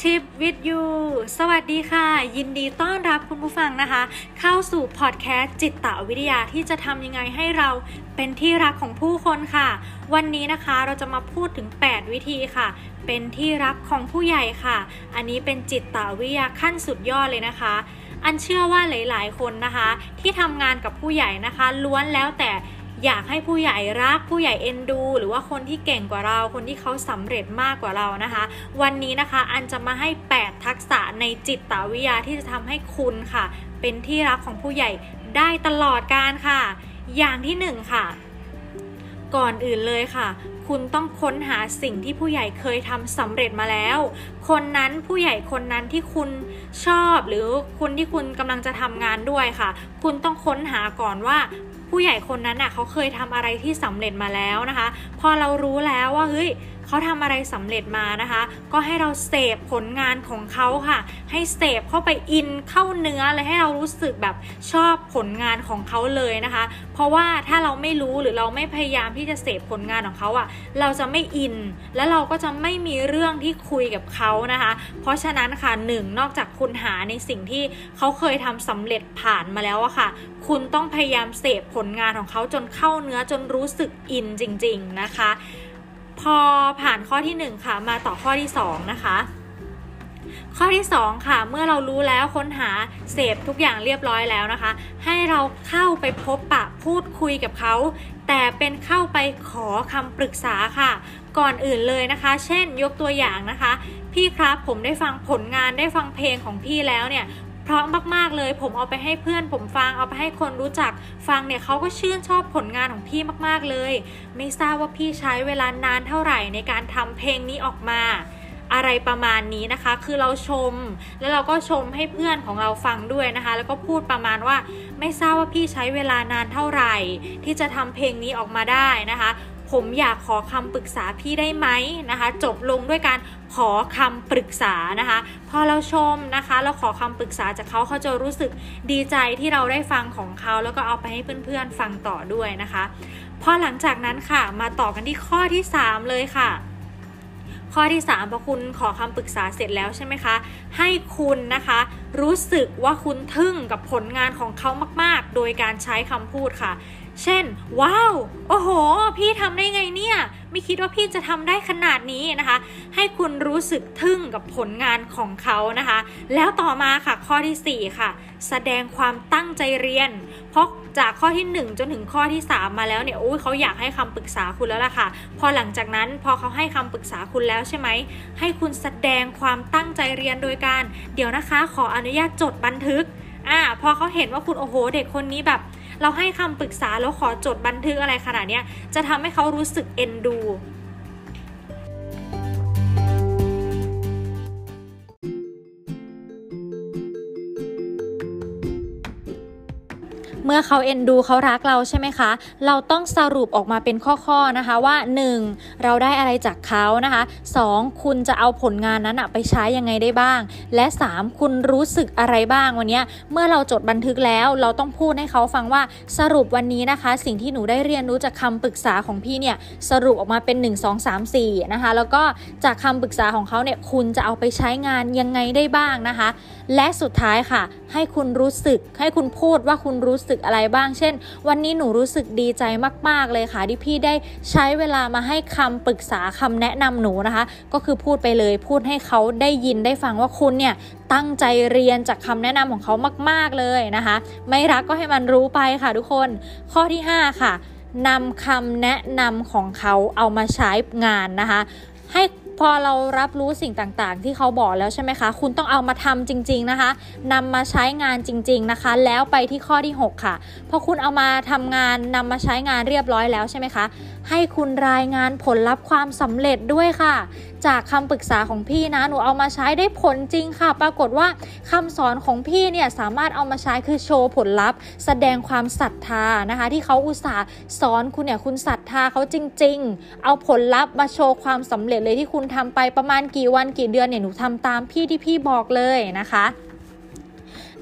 Tip with you สวัสดีค่ะ ยินดีต้อนรับคุณผู้ฟังนะคะ เข้าสู่พอดแคสต์จิตตวิทยาที่จะทำยังไงให้เราเป็นที่รักของผู้คนค่ะ วันนี้นะคะเราจะมาพูดถึง 8 วิธีค่ะ เป็นที่รักของผู้ใหญ่ค่ะ อันนี้เป็นจิตตวิทยาขั้นสุดยอดเลยนะคะ อันเชื่อว่าหลาย ๆ คนนะคะ ที่ทำงานกับผู้ใหญ่นะคะ ล้วนแล้วแต่ อยากให้ผู้ใหญ่รักผู้ใหญ่เอ็นดู หรือว่าคนที่เก่งกว่าเรา คนที่เขาสำเร็จมากกว่าเรานะคะ วันนี้นะคะอันจะมาให้ 8 ทักษะในจิตวิทยาที่จะทำให้คุณค่ะ เป็นที่รักของผู้ใหญ่ได้ตลอดการค่ะ อย่างที่ 1 ค่ะ ก่อนอื่นเลยค่ะคุณต้องค้นหาสิ่งที่ผู้ใหญ่เคยทำสำเร็จมาแล้ว คนนั้นผู้ใหญ่คนนั้นที่คุณชอบหรือคุณที่คุณกำลังจะทำงานด้วยค่ะ คุณต้องค้นหาก่อนว่า ผู้ใหญ่คนนั้นน่ะเขาเคยทำอะไรที่สำเร็จมาแล้วนะคะ พอเรารู้แล้วว่าเฮ้ยเขาทำอะไรสำเร็จมานะคะ ก็ให้เราเสพผลงานของเขาค่ะ ให้เสพเข้าไปอินเข้าเนื้อเลยให้เรารู้สึกแบบชอบผลงานของเขาเลยนะคะ เพราะว่าถ้าเราไม่รู้หรือเราไม่พยายามที่จะเสพผลงานของเขาอะ เราจะไม่อิน และเราก็จะไม่มีเรื่องที่คุยกับเขานะคะ เพราะฉะนั้นค่ะหนึ่งนอกจากคุณหาในสิ่งที่เขาเคยทำสำเร็จผ่านมาแล้วอะค่ะ คุณต้องพยายามเสพผลงานของเขาจนเข้าเนื้อจนรู้สึกอินจริง ๆนะคะ พอผ่านข้อที่ 1 ค่ะ มาต่อข้อที่ 2 นะคะ ข้อที่ 2 ค่ะ เมื่อเรารู้แล้วค้นหาเสพทุกอย่างเรียบร้อยแล้วนะคะ ให้เราเข้าไปพบปะพูดคุยกับเขา แต่เป็นเข้าไปขอคำปรึกษาค่ะ ก่อนอื่นเลยนะคะ เช่นยกตัวอย่างนะคะ พี่ครับผมได้ฟังผลงานได้ฟังเพลงของพี่แล้วเนี่ย ราะมากๆเลย ผมเอาไปให้เพื่อนผมฟังเอาไปให้คนรู้จักฟังเนี่ยเขาก็ชื่นชอบผลงานของพี่มากๆเลย ไม่ทราบว่าพี่ใช้เวลานานเท่าไหร่ในการทำเพลงนี้ออกมาอะไรประมาณนี้นะคะ คือเราชม แล้วเราก็ชมให้เพื่อนของเราฟังด้วยนะคะ แล้วก็พูดประมาณว่า ไม่ทราบว่าพี่ใช้เวลานานเท่าไหร่ ที่จะทำเพลงนี้ออกมาได้นะคะ ผมอยากขอคำปรึกษาพี่ได้ไหมนะคะ จบลงด้วยการขอคำปรึกษานะคะ พอเราชมนะคะเราขอคำปรึกษาจากเขาเขาจะรู้สึกดีใจที่เราได้ฟังของเขาแล้วก็เอาไปให้เพื่อนๆฟังต่อด้วยนะคะพอหลังจากนั้นค่ะมาต่อกันที่ข้อที่ 3 เลยค่ะข้อที่3พอคุณขอคำปรึกษาเสร็จแล้วใช่ไหมคะ ให้คุณนะคะ รู้สึกว่าคุณทึ่งกับผลงานของเขามาก ๆ โดยการใช้คำพูดค่ะ เช่น ว้าว โอ้โห พี่ทำได้ไงเนี่ย ไม่คิดว่าพี่จะทำได้ขนาดนี้นะคะ ให้คุณรู้สึกทึ่งกับผลงานของเขานะคะ แล้วต่อมาค่ะข้อที่ 4 ค่ะ แสดงความตั้งใจเรียน เพราะจากข้อที่ 1 จนถึงข้อที่ 3 มาแล้วเนี่ยโอ้ยเขาอยากให้คำปรึกษาคุณแล้วล่ะค่ะ พอหลังจากนั้นพอเขาให้คำปรึกษาคุณแล้วใช่ไหม ให้คุณแสดงความตั้งใจเรียนโดยการ เดี๋ยวนะคะ ขออนุญาตจดบันทึกอ่าพอเขาเห็นว่าคุณโอ้โห เด็กคนนี้แบบ เราให้คำปรึกษาแล้วขอจดบันทึกอะไรขนาดนี้จะทำให้เขารู้สึกเอ็นดู เมื่อเขาเอ็นดูเขารักเราใช่ไหมคะ เราต้องสรุปออกมาเป็นข้อๆนะคะว่า 1. เราได้อะไรจากเขานะคะ 2. คุณจะเอาผลงานนั้นไปใช้ยังไงได้บ้าง และ 3. คุณรู้สึกอะไรบ้างวันนี้เมื่อเราจดบันทึกแล้วเราต้องพูดให้เขาฟังว่าสรุปวันนี้นะคะ สิ่งที่หนูได้เรียนรู้จากคาปรึกษาของพี่เนี่ยสรุปออกมาเป็น 1 2 3 4นะคะแล้วก็จากคำปรึกษาของเขาเนี่ยคุณจะเอาไปใช้งานยังไงได้บ้างนะคะ และสุดท้ายค่ะ ให้คุณรู้สึกให้คุณพูดว่าคุณรู้้สึกอะไรบ้าง เช่น วันนี้หนูรู้สึกดีใจมาก ๆ เลยค่ะที่พี่ได้ใช้เวลามาให้คำปรึกษาคำแนะนำหนูนะคะ ก็คือพูดไปเลยพูดให้เขาได้ยินได้ฟังว่าคุณเนี่ยตั้งใจเรียนจากคำแนะนำของเขามาก ๆเลยนะคะ ไม่รักก็ให้มันรู้ไปค่ะทุกคน ข้อที่ 5 ค่ะนำคำแนะนำของเขาเอามาใช้งานนะคะ ให้ พอเรารับรู้สิ่งต่างๆ ที่เขาบอกแล้วใช่ไหมคะ คุณต้องเอามาทำจริง ๆนะคะนำมาใช้งานจริง ๆนะคะ แล้วไปที่ข้อที่ 6 ค่ะ พอคุณเอามาทำงานนำมาใช้งานเรียบร้อยแล้วใช่ไหมคะให้คุณรายงานผลลัพธ์ความสำเร็จด้วยค่ะ จากคำปรึกษาของพี่นะหนูเอามาใช้ได้ผลจริงค่ะ ปรากฏว่าคำสอนของพี่เนี่ยสามารถเอามาใช้คือโชว์ผลลัพธ์ แสดงความศรัทธานะคะ ที่เขาอุตส่าห์สอนคุณเนี่ยคุณศรัทธาเขาจริง ๆ เอาผลลัพธ์มาโชว์ความสำเร็จเลยที่คุณทำไปประมาณกี่วันกี่เดือนเนี่ยหนูทำตามพี่ที่พี่บอกเลยนะคะ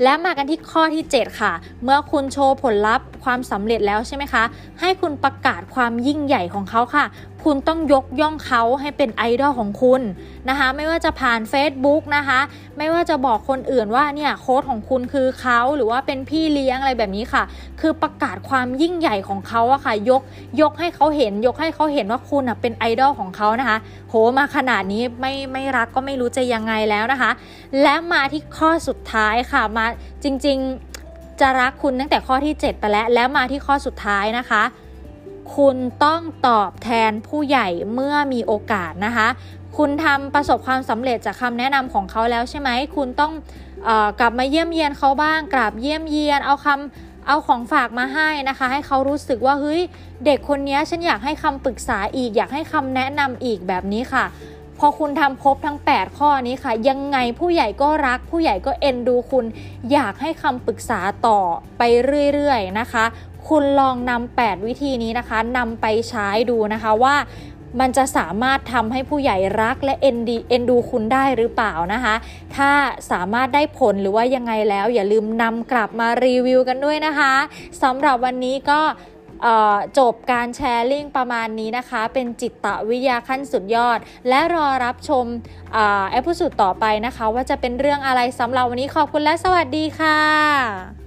และมากันที่ข้อที่ 7 ค่ะ เมื่อคุณโชว์ผลลัพธ์ ความสำเร็จแล้วใช่ไหมคะ ให้คุณประกาศความยิ่งใหญ่ของเขาค่ะ คุณต้องยกย่องเขาให้เป็นไอดอลของคุณนะคะ ไม่ว่าจะผ่าน Facebook นะคะ ไม่ว่าจะบอกคนอื่นว่าเนี่ยโค้ดของคุณคือเขาหรือว่าเป็นพี่เลี้ยงอะไรแบบนี้ค่ะ คือประกาศความยิ่งใหญ่ของเขาอะค่ะ ยกยกให้เขาเห็น ยกให้เขาเห็นว่าคุณอะเป็นไอดอลของเขานะคะ โหมาขนาดนี้ไม่ไม่รักก็ไม่รู้จะยังไงแล้วนะคะ และมาที่ข้อสุดท้ายค่ะมาจริง ๆ จะรักคุณตั้งแต่ข้อที่ 7 ไปแล้ว แล้วมาที่ข้อสุดท้ายนะคะ คุณต้องตอบแทนผู้ใหญ่เมื่อมีโอกาสนะคะ คุณทำประสบความสำเร็จจากคำแนะนำของเขาแล้วใช่ไหม คุณต้องออกลับมาเยี่ยมเยียนเขาบ้าง กราบเยี่ยมเยียน เอาคำเอาของฝากมาให้นะคะ ให้เขารู้สึกว่าเฮ้ยเด็กคนนี้ฉันอยากให้คำปรึกษาอีก อยากให้คำแนะนำอีกแบบนี้ค่ะ พอคุณทำครบทั้ง 8 ข้อนี้ค่ะ ยังไงผู้ใหญ่ก็รัก ผู้ใหญ่ก็เอ็นดูคุณ อยากให้คำปรึกษาต่อไปเรื่อยๆนะคะ คุณลองนำ8วิธีนี้นะคะนำไปใช้ดูนะคะว่ามันจะสามารถทำให้ผู้ใหญ่รักและเอ็นดีเอ็นดูคุณได้หรือเปล่านะคะ ถ้าสามารถได้ผลหรือว่ายังไงแล้ว อย่าลืมนำกลับมารีวิวกันด้วยนะคะสำหรับวันนี้ก็ จบการแชร์ลิงก์ประมาณนี้นะคะ เป็นจิตวิทยาขั้นสุดยอด และรอรับชมเอพิสูดต่อไปนะคะ ว่าจะเป็นเรื่องอะไรสำหรับวันนี้ขอบคุณและสวัสดีค่ะ